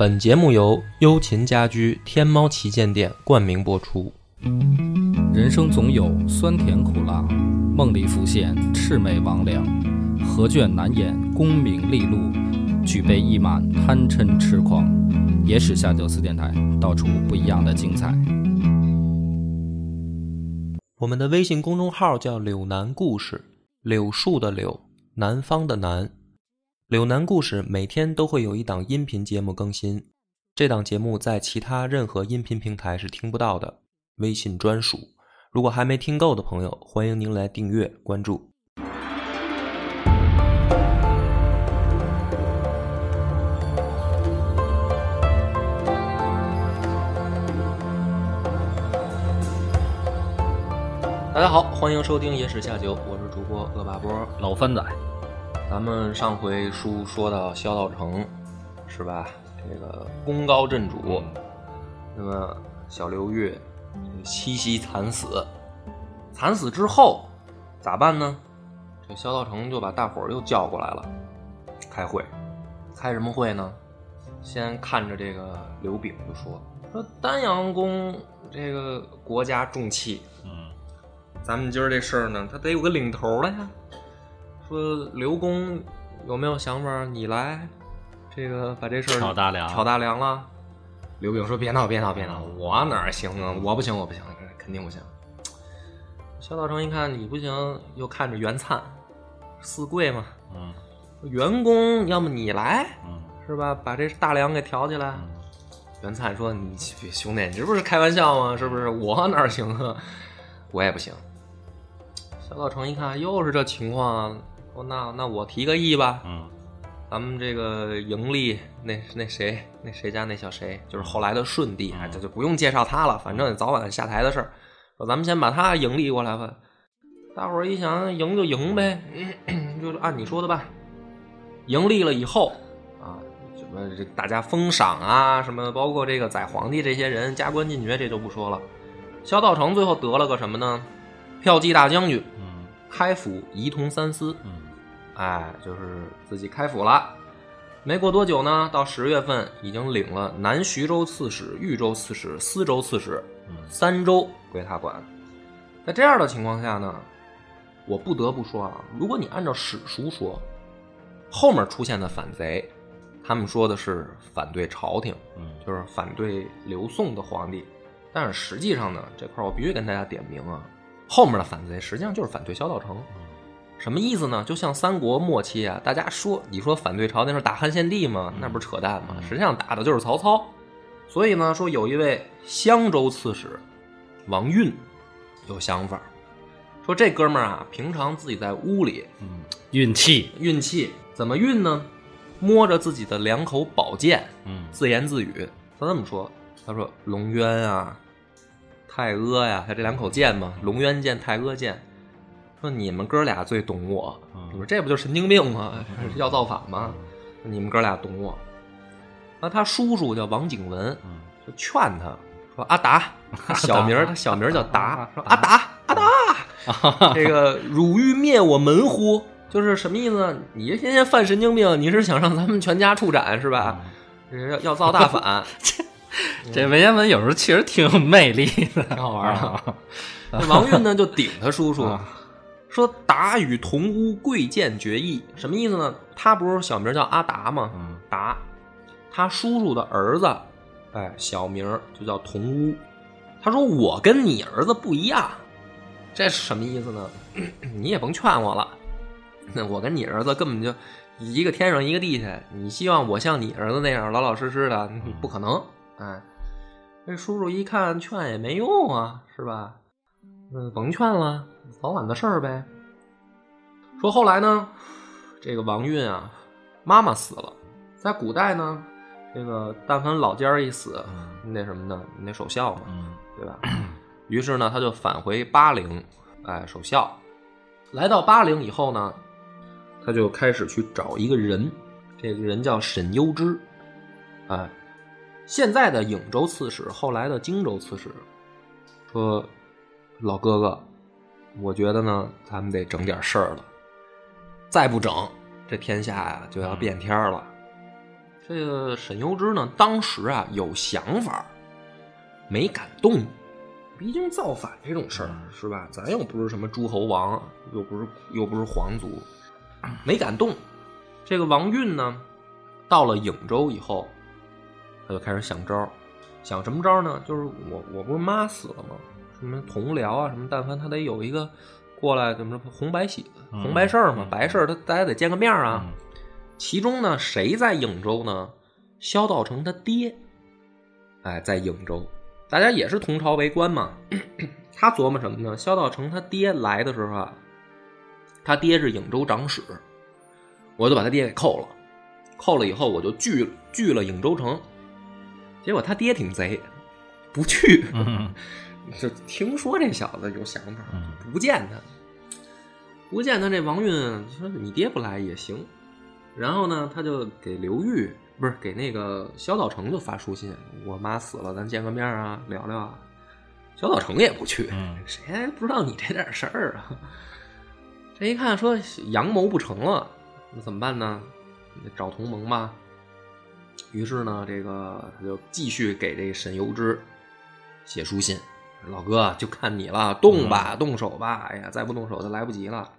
本节目由优琴家居天猫旗舰店冠名播出。人生总有酸甜苦辣，梦里浮现魑魅魍魉，何卷难掩功名利禄，举杯一满贪嗔痴狂。野史下酒四电台，道出不一样的精彩。我们的微信公众号叫“柳南故事”，柳树的柳，南方的南。柳南故事每天都会有一档音频节目更新，这档节目在其他任何音频平台是听不到的，微信专属。如果还没听够的朋友，欢迎您来订阅关注。大家好，欢迎收听《野史下酒》，我是主播恶霸波。老番仔，咱们上回书说到萧道成，是吧？这个功高震主，那么小刘越七夕惨死，惨死之后咋办呢？这萧道成就把大伙儿又叫过来了，开会，开什么会呢？先看着这个刘炳就说说丹阳宫这个国家重器，嗯，咱们今儿这事儿呢，他得有个领头了呀。说刘工有没有想法？你来，这个把这事儿挑大梁挑大梁了。刘炳说：“别闹，别闹，别闹，我哪行啊？我不行，我不行，肯定不行。”萧道成一看你不行，又看着袁灿，四贵嘛，嗯袁公，要么你来，嗯是吧？把这大梁给挑起来。嗯袁灿说：“你兄弟，你这不是开玩笑吗？是不是？我哪行啊？我也不行。”萧道成一看又是这情况，说：“那那我提个议吧，嗯咱们这个盈利那那谁那谁家那小谁，就是后来的顺帝，哎，这就不用介绍他了，反正早晚下台的事儿。说咱们先把他盈利过来吧。大伙儿一想，赢就赢呗，就是按你说的办。盈利了以后啊，什么这大家封赏啊，什么包括这个宰皇帝这些人加官进爵，这就不说了。萧道成最后得了个什么呢？骠骑大将军、嗯开府仪同三司。嗯哎，就是自己开府了。没过多久呢，到十月份已经领了南徐州刺史、豫州刺史、司州刺史，嗯三州归他管。在这样的情况下呢，我不得不说啊，如果你按照史书说，后面出现的反贼，他们说的是反对朝廷，嗯就是反对刘宋的皇帝。但是实际上呢，这块我必须跟大家点明啊，后面的反贼实际上就是反对萧道成。什么意思呢？就像三国末期啊，大家说你说反对朝廷是打汉献帝吗？那不是扯淡吗？实际上打的就是曹操。所以呢，说有一位襄州刺史王运有想法，说这哥们儿啊，平常自己在屋里嗯，运气，运气怎么运呢？摸着自己的两口宝剑，嗯自言自语。他这么说：“他说龙渊啊，太阿呀，他这两口剑嘛，龙渊剑、太阿剑。说你们哥俩最懂我。嗯你说这不就神经病吗？要造反吗？你们哥俩懂我。那他叔叔叫王景文，嗯就劝他说：“阿达，小名儿他小名儿叫达，说阿达阿达，这个汝欲灭我门乎？就是什么意思呢？你这天天犯神经病，你是想让咱们全家处斩是吧？要要造大反，这文言文有时候确实挺有魅力的，挺好玩的王运呢就顶他叔叔啊，说达与同屋贵贱决议，什么意思呢？他不是小名叫阿达吗？嗯达，他叔叔的儿子，哎，小名就叫同屋。他说我跟你儿子不一样，这是什么意思呢？你也甭劝我了，那我跟你儿子根本就一个天上一个地下。你希望我像你儿子那样老老实实的，不可能。哎，这叔叔一看劝也没用啊，是吧？嗯，甭劝了，早晚的事儿呗。说后来呢，这个王运啊，妈妈死了，在古代呢，这个但凡老家儿一死，那什么呢，你得守孝嘛，嗯对吧？于是呢，他就返回巴陵，哎，守孝。来到巴陵以后呢，他就开始去找一个人，这个人叫沈攸之，哎，现在的颍州刺史，后来的荆州刺史，说老哥哥，我觉得呢，咱们得整点事儿了，再不整，这天下呀就要变天儿了。这个沈攸之呢，当时啊有想法，没敢动。毕竟造反这种事儿是吧？咱又不是什么诸侯王，又不是又不是皇族，没敢动。这个王运呢，到了颍州以后，他就开始想招想什么招呢？就是我我不是妈死了吗？什么同僚啊，什么但凡他得有一个过来怎么着红白喜红白事儿嘛，白事儿他大家得见个面啊。其中呢，谁在颍州呢？萧道成他爹，哎，在颍州。大家也是同朝为官嘛，他琢磨什么呢？萧道成他爹来的时候啊，他爹是颍州长史，我就把他爹给扣了，扣了以后我就拒拒了颍州城，结果他爹挺贼，不去，就听说这小子有想法，不见他，不见他这王运说你爹不来也行，然后呢，他就给刘玉。不是给那个萧道成就发书信，我妈死了，咱见个面啊，聊聊啊。萧道成也不去，谁还不知道你这点事儿啊？这一看说阳谋不成了，那怎么办呢？找同盟吧。于是呢，这个他就继续给这沈攸之写书信，老哥就看你了，动吧，动手吧。哎呀，再不动手就来不及了。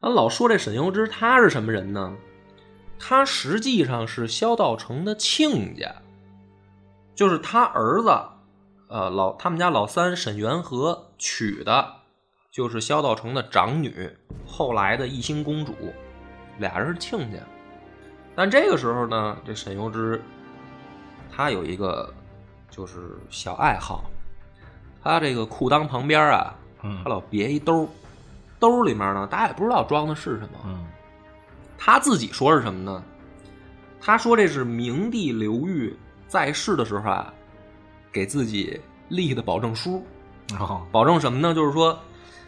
咱老说这沈攸之他是什么人呢？他实际上是萧道成的亲家，就是他儿子，呃，老他们家老三沈元和娶的，就是萧道成的长女，后来的义兴公主，俩人是亲家。但这个时候呢，这沈攸之，他有一个就是小爱好，他这个裤裆旁边啊，他老别一兜，兜里面呢，大家也不知道装的是什么。他自己说是什么呢？他说这是明帝刘裕在世的时候啊，给自己立的保证书。保证什么呢？就是说，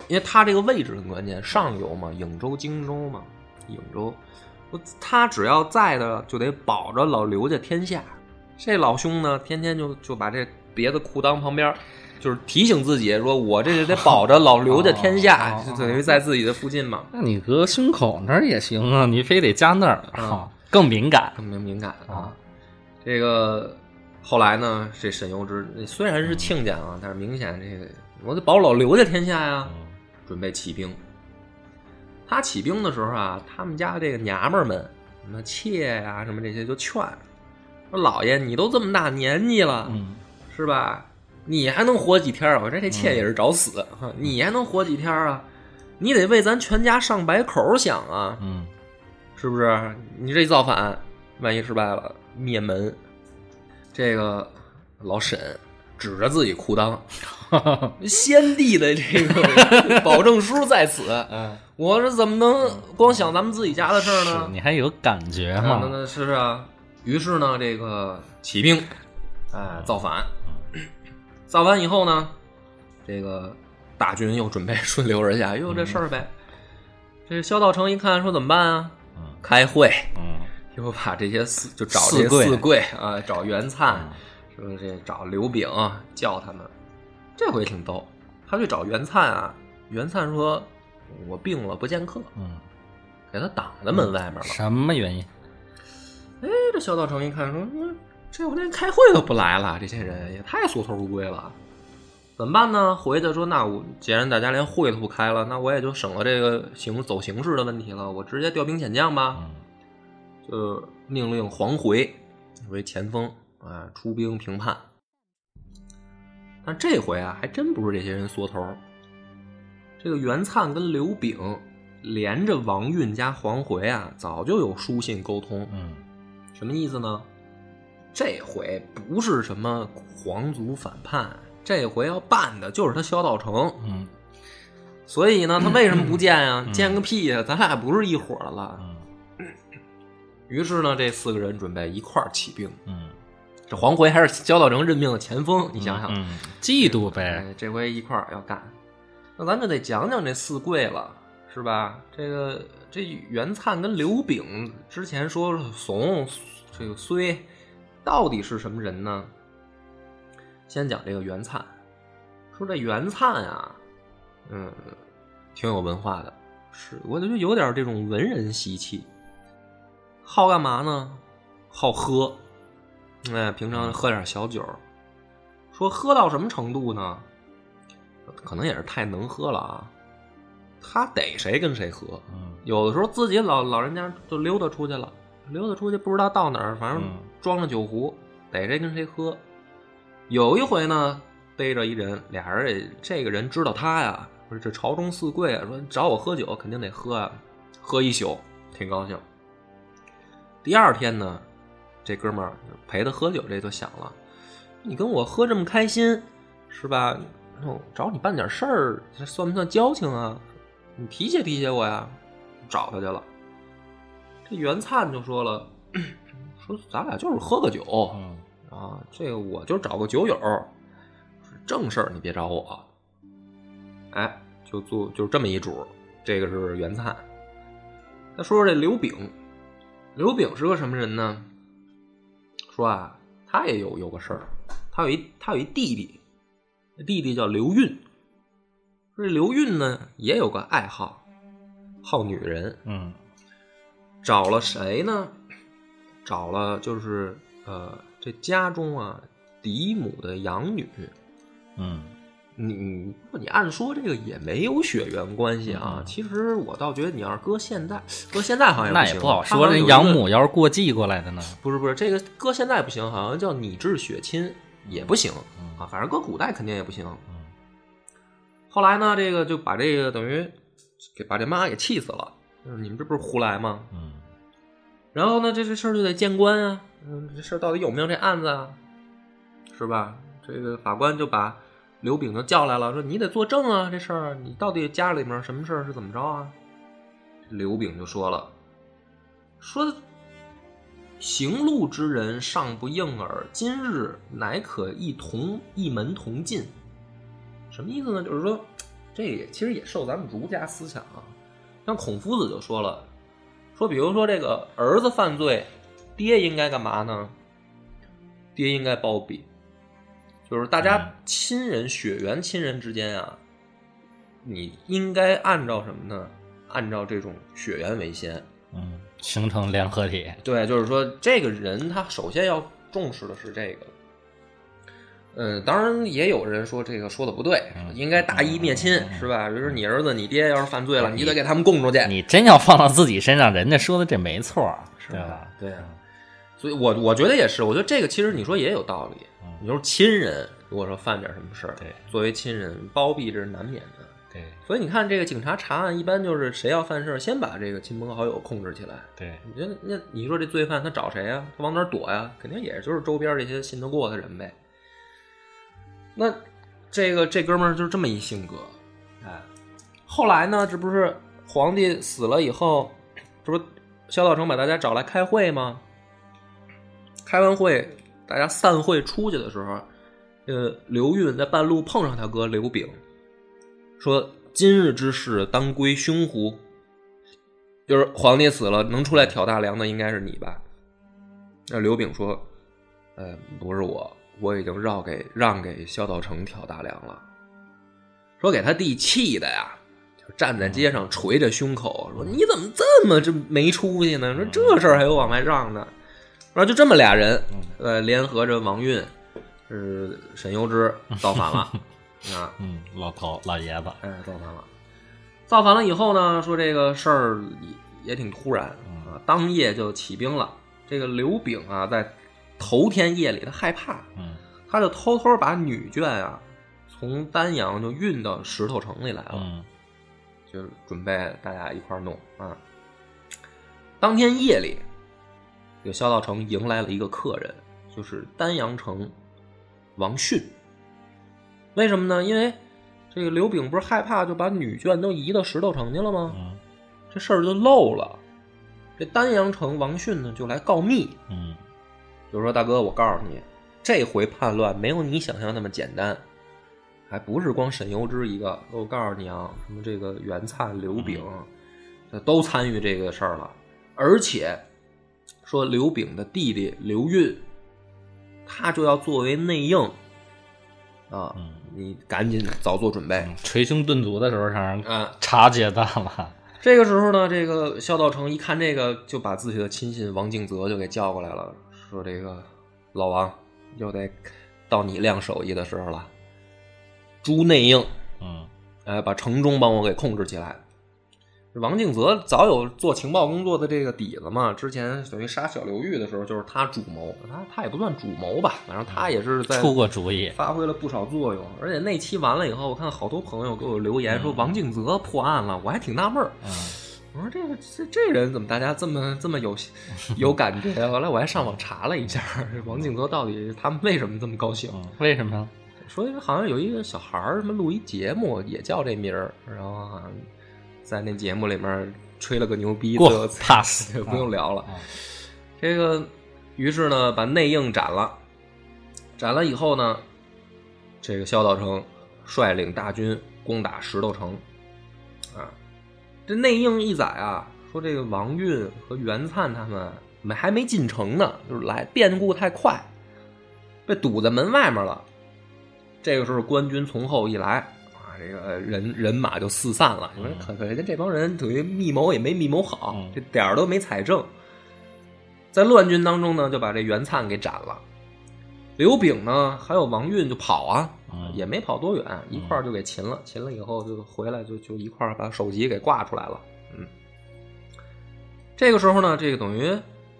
因为他这个位置很关键，上游嘛，颍州、荆州嘛，颍州，他只要在的，就得保着老刘家天下。这老兄呢，天天就就把这别的裤裆旁边。就是提醒自己，说我这得保着老刘家天下，就等于在自己的附近嘛。那你搁胸口那儿也行啊，你非得加那儿啊，更敏感，更敏感啊。这个后来呢，这沈攸之虽然是亲家啊，但是明显这个我得保老刘家天下呀，准备起兵。他起兵的时候啊，他们家这个娘们儿们，什么妾呀，什么这些就劝说老爷，你都这么大年纪了，是吧？你还能活几天啊？我这这妾也是找死！你还能活几天啊？你得为咱全家上百口想啊！嗯，是不是？你这一造反，万一失败了，灭门。这个老沈指着自己裤裆，先帝的这个保证书在此。嗯，我这怎么能光想咱们自己家的事儿呢？你还有感觉吗？那那是啊。于是呢，这个起兵，哎，造反。造完以后呢，这个大军又准备 顺流而下，又这事儿呗。这萧道成一看，说怎么办啊？开会，又把这些四就找这四贵啊，找袁灿，说这找刘炳叫他们。这回挺逗，他去找袁灿啊。袁灿说：“我病了，不见客。”嗯，给他挡在门外面了。什么原因？哎，这萧道成一看说。这回连开会都不来了，这些人也太缩头乌龟了，怎么办呢？回去说，那我既然大家连会都不开了，那我也就省了这个形走形式的问题了，我直接调兵遣将吧，就命令黄回为前锋啊，出兵平叛。但这回啊，还真不是这些人缩头，这个袁灿跟刘炳连着王运加黄回啊，早就有书信沟通，嗯，什么意思呢？这回不是什么皇族反叛，这回要办的就是他萧道成。嗯，所以呢，他为什么 不见呀？见个屁呀！咱俩不是一伙的了。于是呢，这四个人准备一块儿起兵。嗯，这黄回还是萧道成任命的前锋，你想想，嫉妒呗。这回一块儿要干，那咱就得讲讲这四贵了，是吧？这个这袁灿跟刘炳之前说怂，这个虽。到底是什么人呢？先讲这个袁灿，说这袁灿啊，嗯，挺有文化的，是我觉得有点这种文人习气。好干嘛呢？好喝，哎，平常喝点小酒。说喝到什么程度呢？可能也是太能喝了啊。他逮谁跟谁喝，嗯有的时候自己老老人家就溜达出去了，溜达出去不知道到哪儿，反正嗯装着酒壶，逮谁跟谁喝。有一回呢，逮着一人，俩人也这个人知道他呀，说这朝中四贵啊，说找我喝酒肯定得喝啊，喝一宿，挺高兴。第二天呢，这哥们儿陪他喝酒，这就想了，你跟我喝这么开心，是吧？找你办点事儿，这算不算交情啊？你提携提携我呀，找他去了。这袁灿就说了，说咱俩就是喝个酒，嗯啊，这个我就找个酒友，正事儿你别找我。哎，就做就这么一主，这个是袁灿。再说说这刘炳，刘炳是个什么人呢？说啊，他也有有个事儿，他有一他有一弟弟，弟弟叫刘运。说这刘运呢也有个爱好，好女人，嗯找了谁呢？找了就是呃，这家中啊嫡母的养女。嗯你你你按说这个也没有血缘关系啊。嗯其实我倒觉得你要是搁现在，搁现在好像行那也不好说。他好像有一个人养母要是过继过来的呢？不是不是这个搁现在不行，好像叫拟制血亲也不行嗯啊。反正搁古代肯定也不行。嗯后来呢，这个就把这个等于给把这妈给气死了。嗯，你们这不是胡来吗？嗯然后呢，这这事儿就得见官啊，嗯，这事儿到底有没有这案子啊？是吧？这个法官就把刘炳就叫来了，说你得作证啊，这事儿你到底家里面什么事儿是怎么着啊？刘炳就说了，说行路之人尚不应耳，今日乃可一同一门同进。什么意思呢？就是说，这也其实也受咱们儒家思想啊。像孔夫子就说了，说比如说这个儿子犯罪，爹应该干嘛呢？爹应该包庇，就是大家亲人、血缘亲人之间啊，你应该按照什么呢？按照这种血缘为先。嗯，形成联合体。对，就是说这个人他首先要重视的是这个。嗯，当然也有人说这个说的不对，嗯应该大义灭亲，是吧？比如说你儿子、你爹要是犯罪了，你你得给他们供出去，你真要放到自己身上，人家说的这没错儿，对吧？对啊，所以我我觉得也是，我觉得这个其实你说也有道理。嗯你说亲人如果说犯点什么事儿，对作为亲人包庇这是难免的。对所以你看，这个警察查案一般就是谁要犯事儿，先把这个亲朋好友控制起来。对，你觉得那你说这罪犯他找谁呀、他往哪儿躲呀？肯定也就是周边这些信得过的人呗。那这个这哥们儿就是这么一性格，哎，后来呢，这不是皇帝死了以后，这不萧道成把大家找来开会吗？开完会，大家散会出去的时候，呃，刘运在半路碰上他哥刘炳，说：“今日之事当归兄乎？”就是皇帝死了，能出来挑大梁的应该是你吧？那刘炳说：“呃，不是我，我已经让给让给萧道成挑大梁了。”说给他弟气的呀，就站在街上捶着胸口说：“你怎么这么这没出息呢？说这事儿还有往外让的。”然后就这么俩人，呃，联合着王运，是沈攸之造反了 啊。嗯，老头老爷子，哎，造反了。造反了以后呢，说这个事儿也也挺突然嗯啊，当夜就起兵了。这个刘炳啊，在头天夜里他害怕，嗯他就偷偷把女眷啊从丹阳就运到石头城里来了，嗯就准备大家一块儿弄啊。当天夜里，这个萧道成迎来了一个客人，就是丹阳城王迅。为什么呢？因为这个刘炳不是害怕，就把女眷都移到石头城去了吗？嗯这事儿就漏了。这丹阳城王迅呢，就来告密，嗯就说：“大哥，我告诉你，这回叛乱没有你想象那么简单，还不是光沈攸之一个。我告诉你啊，什么这个袁灿、刘炳，这都参与这个事儿了。而且说刘炳的弟弟刘运，他就要作为内应啊，嗯你赶紧早做准备嗯捶胸顿足的时候，让人啊。察觉到了。这个时候呢，这个萧道成一看这个，就把自己的亲信王敬泽就给叫过来了，说：“这个老王又得到你亮手艺的时候了，诛内应，嗯哎，把城中帮我给控制起来。”王敬泽早有做情报工作的这个底子嘛，之前等于杀小刘玉的时候，就是他主谋，他他也不算主谋吧，反正他也是在出过主意，发挥了不少作用。而且那期完了以后，我看好多朋友给我留言说王敬泽破案了，我还挺纳闷儿。嗯我说这个这这人怎么大家这么这么有 有感觉？后来我还上网查了一下，王景泽到底他们为什么这么高兴？嗯，为什么呀？说好像有一个小孩儿什么录一节目也叫这名儿，然后好像在那节目里面吹了个牛逼，过 pass 就不用聊了。啊这个于是呢，把内应斩了，斩了以后呢，这个萧道成率领大军攻打石头城，啊，这内应一载啊，说这个王运和袁灿他们没还没进城呢，就是来变故太快，被堵在门外面了。这个时候官军从后一来，啊，这个人人马就四散了，因为可可见这帮人等于密谋也没密谋好，嗯这点儿都没踩正。在乱军当中呢，就把这袁灿给斩了。刘炳呢，还有王运就跑啊，嗯也没跑多远，一块儿就给擒了。擒了以后就回来就就一块儿把首级给挂出来了。嗯，这个时候呢，这个等于，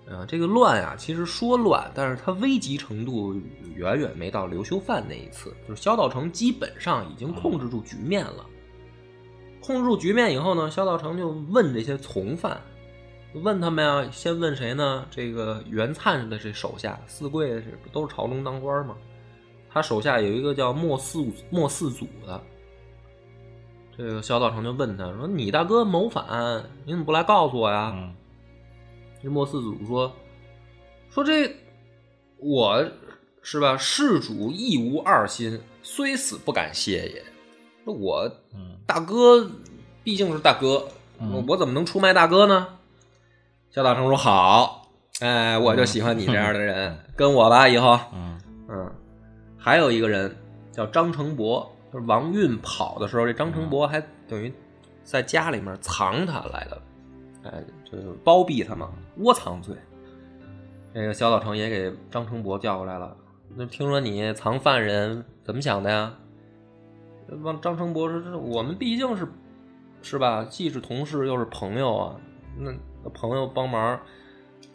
呃，这个乱啊，其实说乱，但是它危急程度远远没到刘修范那一次。就是萧道成基本上已经控制住局面了。控制住局面以后呢，萧道成就问这些从犯，问他们呀，先问谁呢？这个袁灿的这手下四贵这都是朝中当官嘛，他手下有一个叫莫四莫四祖的。这个萧道成就问他说：“你大哥谋反，你怎么不来告诉我呀？”嗯这莫四祖说：“说这我是吧？事主亦无二心，虽死不敢谢也。说我嗯大哥毕竟是大哥，嗯我我怎么能出卖大哥呢？”萧道成说：“好，哎，我就喜欢你这样的人，跟我吧，以后。嗯嗯，还有一个人叫张成博，就是王运跑的时候，这张成博还等于在家里面藏他来的，哎，就是包庇他嘛，窝藏罪。这个萧道成也给张成博叫过来了，那听说你藏犯人，怎么想的呀？王张成博说：“这我们毕竟是是吧，既是同事又是朋友啊，那那朋友帮忙，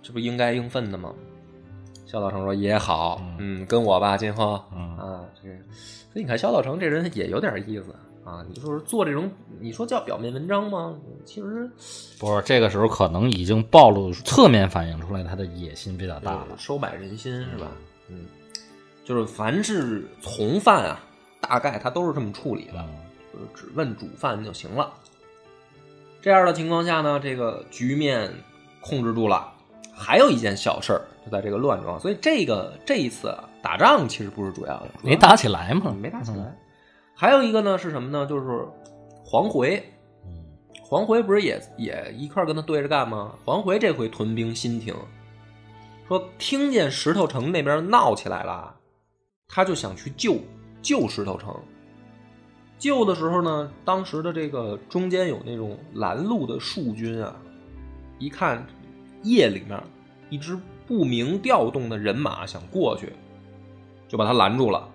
这不应该应分的吗？”萧道成说：“也好，嗯，跟我吧，今后嗯啊，这个，所以你看萧道成这人也有点意思啊。你说是做这种，你说叫表面文章吗？其实不是这个时候可能已经暴露，侧面反映出来他的野心比较大了呃。收买人心是吧？嗯，就是凡是从犯啊，大概他都是这么处理的，嗯就是只问主犯就行了。这样的情况下呢，这个局面控制住了。还有一件小事儿，就在这个乱中，所以这个这一次啊打仗其实不是主要的，没打起来嘛？没打起来。还有一个呢是什么呢？就是黄回，嗯黄回不是也也一块跟他对着干吗？黄回这回屯兵新亭，说听见石头城那边闹起来了，他就想去救救石头城。救的时候呢，当时的这个中间有那种拦路的戍军啊，一看夜里面一支不明调动的人马想过去，就把他拦住了，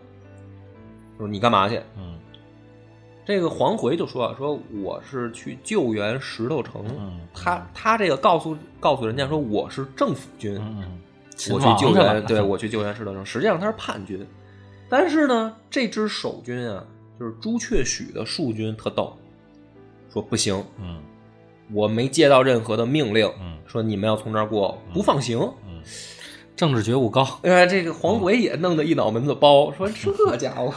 说你干嘛去？嗯。这个黄回就说：“说我是去救援石头城。嗯。他他这个告诉告诉人家说我是政府军，嗯，我去救援，对我去救援石头城。实际上他是叛军，但是呢，这支守军啊，就是朱雀许的戍军特逗，说不行，嗯我没接到任何的命令，嗯说你们要从这儿过，不放行。嗯，政治觉悟高。哎，这个黄鬼也弄得一脑门子包，说这 家伙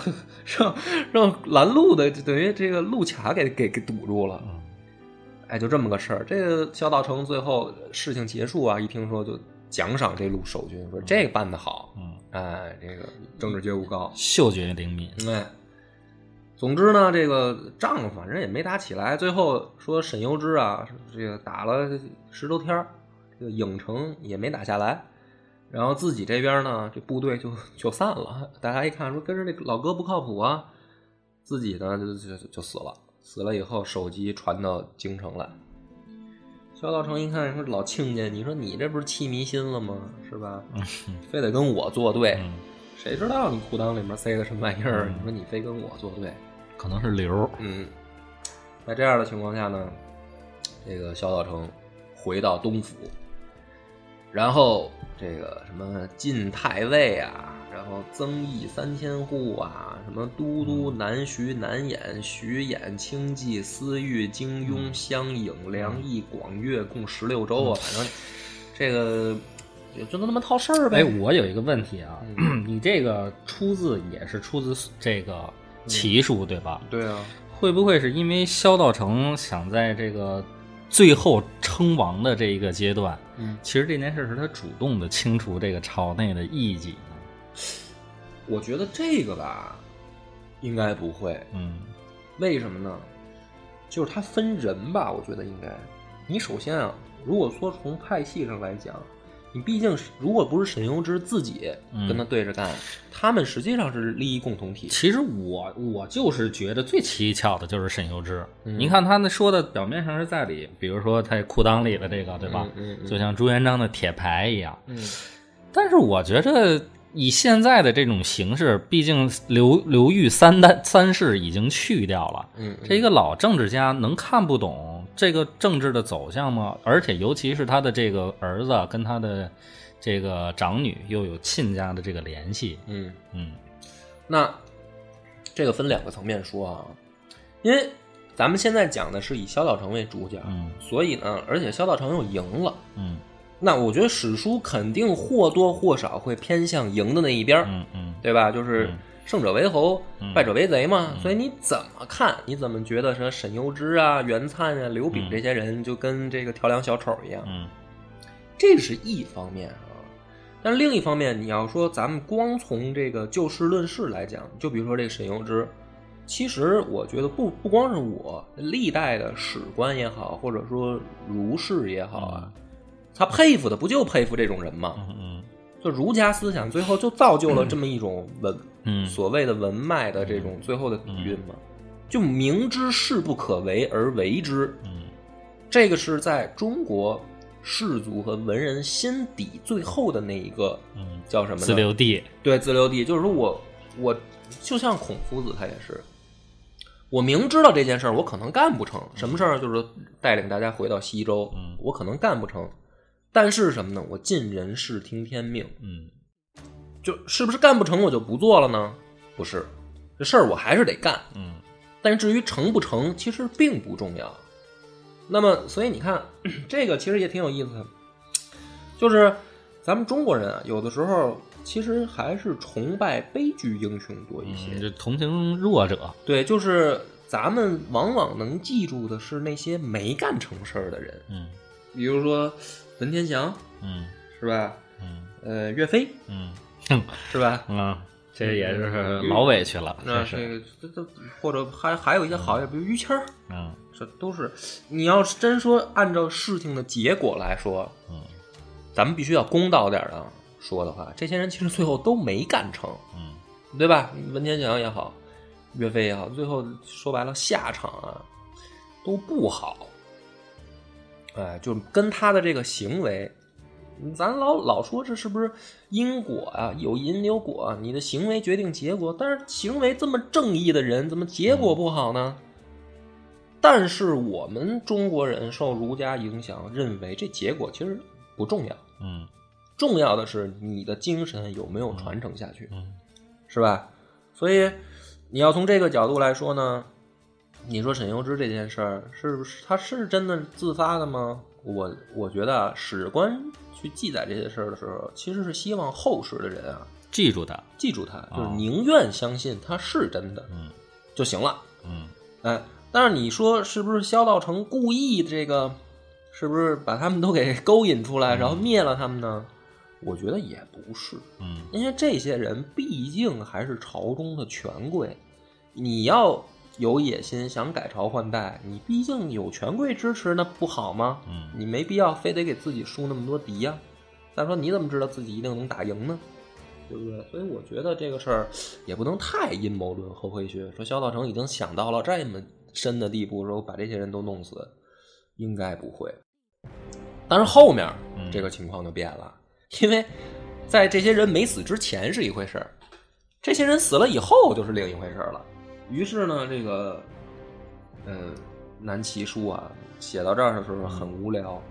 让让拦路的，等于这个路卡给给给堵住了。嗯哎，就这么个事儿。这个萧道成最后事情结束啊，一听说就奖赏这路守军，说这个办得好，嗯，哎，这个政治觉悟高。嗅觉灵敏。哎，总之呢，这个仗反正也没打起来。最后说沈攸之啊，这个打了十多天儿这个郢城也没打下来。然后自己这边呢，这部队就就散了。大家一看说跟着这个老哥不靠谱啊，自己呢就就就就死了。死了以后，手机传到京城来。萧道成一看说老亲家，你说你这不是气迷心了吗？是吧？嗯非得跟我作对，嗯，谁知道你裤裆里面塞的什么玩意儿？嗯你说你非跟我作对，可能是瘤儿。嗯，在这样的情况下呢，这个萧道成回到东府，然后这个什么晋太尉啊，然后增邑三千户啊，什么都督南徐、南兖、徐兖、清济、司狱、京庸、襄颍、梁益、广越，共十六州啊，反正这个就就那么套事儿呗。哎，我有一个问题啊，你这个出自也是出自这个奇书对吧？对啊，会不会是因为萧道成想在这个最后称王的这一个阶段，嗯，其实这件事是他主动的清除这个朝内的异己呢？我觉得这个吧，应该不会。嗯为什么呢？就是他分人吧，我觉得应该。你首先啊，如果说从派系上来讲，你毕竟是如果不是沈攸之自己嗯跟他对着干，他们实际上是利益共同体。其实我我就是觉得最蹊跷的就是沈攸之。嗯你看他那说的表面上是在理，比如说他裤裆里的这个，对吧？嗯嗯嗯就像朱元璋的铁牌一样。嗯但是我觉着以现在的这种形式，毕竟刘刘裕三代三世已经去掉了，嗯，这一个老政治家能看不懂这个政治的走向吗？而且尤其是他的这个儿子跟他的这个长女又有亲家的这个联系，嗯，嗯。那这个分两个层面说啊，因为咱们现在讲的是以萧道成为主角，嗯。所以呢，而且萧道成又赢了。嗯。那我觉得史书肯定或多或少会偏向赢的那一边，嗯嗯。对吧？就是嗯胜者为侯，嗯败者为贼嘛。所以你怎么看？你怎么觉得说沈攸之啊、袁灿啊、刘炳嗯这些人就跟这个调梁小丑一样？嗯这是一方面啊。但另一方面，你要说咱们光从这个就事论事来讲，就比如说这个沈攸之，其实我觉得不不光是我，历代的史官也好，或者说儒士也好啊，他佩服的不就佩服这种人吗？嗯就儒家思想最后就造就了这么一种文，嗯。所谓的文脉的这种最后的底蕴嘛。就明知事不可为而为之，嗯。这个是在中国士族和文人心底最后的那一个嗯，叫什么？自留地，对自留地，就是说我我就像孔夫子他也是，我明知道这件事儿我可能干不成，什么事儿？就是带领大家回到西周，嗯。我可能干不成，但是什么呢？我尽人事听天命，嗯就是不是干不成我就不做了呢？不是，这事儿我还是得干。嗯但至于成不成，其实并不重要。那么，所以你看，这个其实也挺有意思的，就是咱们中国人啊，有的时候其实还是崇拜悲剧英雄多一些。嗯，就同情弱者，对，就是咱们往往能记住的是那些没干成事儿的人，嗯比如说文天祥，嗯是吧？嗯呃，岳飞，嗯 是吧？嗯，这也是老委屈了，那这是，这个这这，或者还还有一些好一点，比如于谦儿，嗯。这都是你要是真说按照事情的结果来说，嗯。咱们必须要公道点的说的话，这些人其实最后都没干成，嗯。对吧？文天祥也好，岳飞也好，最后说白了下场啊都不好，哎，就跟他的这个行为，咱老老说这是不是因果啊？有因有果，你的行为决定结果，但是行为这么正义的人，怎么结果不好呢？但是我们中国人受儒家影响，认为这结果其实不重要，嗯重要的是你的精神有没有传承下去。嗯是吧？所以你要从这个角度来说呢，你说沈攸之这件事儿是不是他是真的自发的吗？我我觉得啊，史官去记载这些事儿的时候，其实是希望后世的人啊记住他，记住他，就是哦宁愿相信他是真的嗯就行了。嗯哎，但是你说是不是萧道成故意这个，是不是把他们都给勾引出来，然后灭了他们呢？我觉得也不是。嗯因为这些人毕竟还是朝中的权贵，你要有野心想改朝换代，你毕竟有权贵支持，那不好吗？嗯你没必要非得给自己树那么多敌呀、再说你怎么知道自己一定能打赢呢？对不对？所以我觉得这个事儿也不能太阴谋论、后会学。说萧道成已经想到了这么深的地步，说把这些人都弄死，应该不会。但是后面嗯这个情况就变了，因为在这些人没死之前是一回事儿，这些人死了以后就是另一回事儿了。于是呢，这个，呃，南齐书啊，写到这儿的时候很无聊，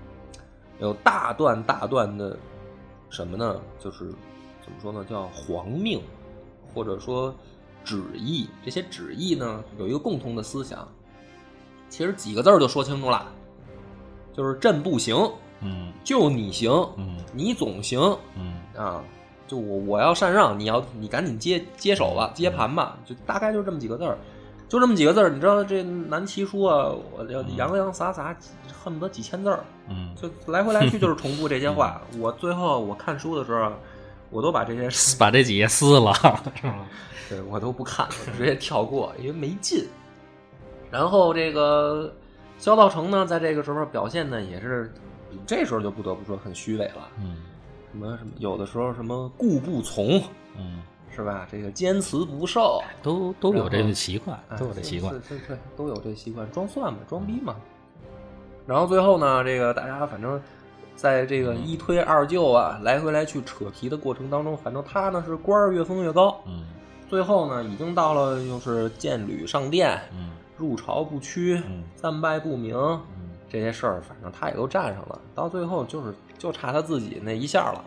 有大段大段的什么呢？就是怎么说呢？叫皇命，或者说旨意。这些旨意呢，有一个共同的思想，其实几个字儿就说清楚了，就是朕不行，嗯就你行，嗯你总行嗯啊！就我我要禅让，你要你赶紧接接手吧，接盘吧，就大概就这么几个字儿，就这么几个字儿。你知道这南齐书啊，我要洋洋洒洒恨不得几千字儿，嗯，就来回来去就是重复这些 话。我最后我看书的时候，我都把这些把这几页撕了，对我都不看，我直接跳过，因为没劲。然后这个萧道成呢，在这个时候表现呢，也是这时候就不得不说很虚伪了。嗯什么什么，有的时候什么故不从，嗯，是吧？这个坚持不受，都都有这个习惯，哎都有这习惯对对对，都有这习惯，装蒜嘛，装逼嘛。然后最后呢，这个大家反正在这个一推二就啊，来回来去扯皮的过程当中，反正他呢是官儿越封越高，嗯最后呢已经到了就是见履上殿，嗯入朝不趋，嗯战败不明，嗯这些事儿，反正他也都占上了。到最后就是就差他自己那一下了。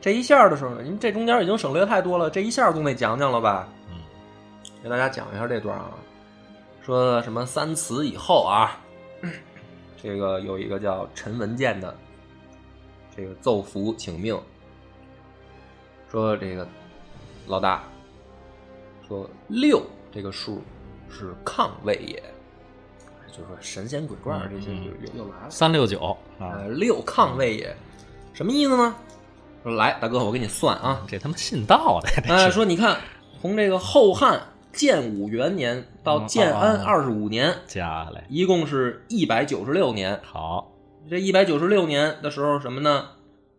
这一下的时候呢，您这中间已经省略太多了，这一下总得讲讲了吧？嗯给大家讲一下这段啊，说什么三词以后啊，这个有一个叫陈文健的，这个奏服请命，说这个老大说六这个数是抗位也，就是说神仙鬼怪这些嗯就又又来了。三六九啊，呃，六抗位也，什么意思呢？说来，大哥，我给你算啊，这他妈信道的，这呃，是说你看，从这个后汉建武元年到建安嗯二十五年，加来一共是一百九十六年。好，这一百九十六年的时候，什么呢？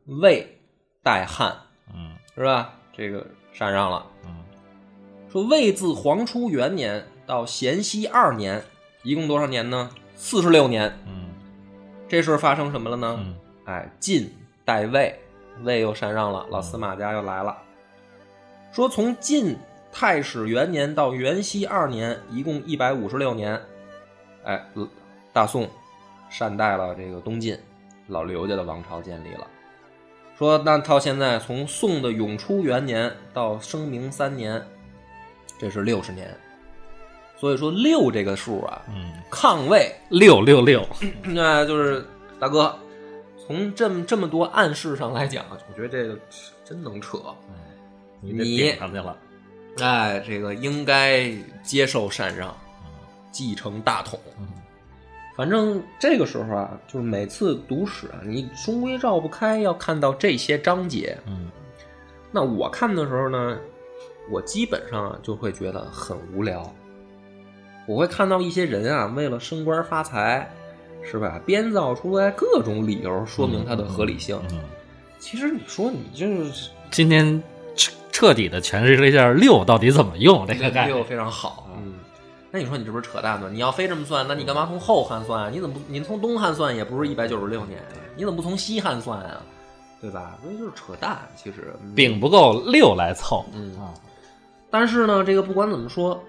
魏代汉嗯是吧？这个禅让了。嗯说魏自黄初元年到咸熙二年，一共多少年呢？四十六年。嗯这时候发生什么了呢？嗯哎，晋代魏，魏又禅让了，老司马家又来了。说从晋太史元年到元熙二年，一共一百五十六年。哎，大宋善待了这个东晋，老刘家的王朝建立了。说那到现在，从宋的永初元年到生明三年，这是六十年。所以说六这个数啊，嗯，抗位六六六，那就是大哥，从这么这么多暗示上来讲，我觉得这个真能扯。你这你顶上去了，哎，这个应该接受禅让，继承大统。嗯反正这个时候啊，就是每次读史啊，你终归绕不开要看到这些章节。嗯那我看的时候呢，我基本上啊就会觉得很无聊。我会看到一些人啊，为了升官发财，是吧？编造出来各种理由说明它的合理性。嗯，其实你说你就是今天彻彻底的诠释了一下六到底怎么用这个概六念，非常好，嗯。那你说你这不是扯淡吗？你要非这么算，那你干嘛从后汉算啊？你怎么不？你从东汉算也不是一百九十六年？你怎么不从西汉算啊？对吧？所以就是扯淡，其实饼不够六来凑，嗯啊，但是呢，这个不管怎么说，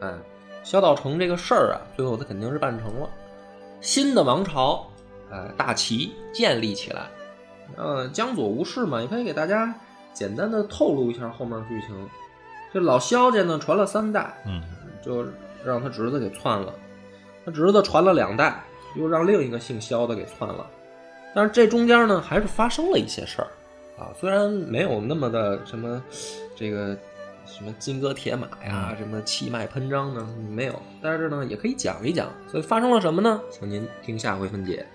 哎，萧道成这个事儿啊，最后他肯定是办成了。新的王朝，呃，大齐建立起来。呃，江左无事嘛，也可以给大家简单的透露一下后面剧情。这老萧家呢，传了三代，嗯就让他侄子给篡了。他侄子传了两代，又让另一个姓萧的给篡了。但是这中间呢，还是发生了一些事儿啊，虽然没有那么的什么这个什么金戈铁马呀，什么气脉喷张呢，没有。但是呢，也可以讲一讲。所以发生了什么呢？请您听下回分解。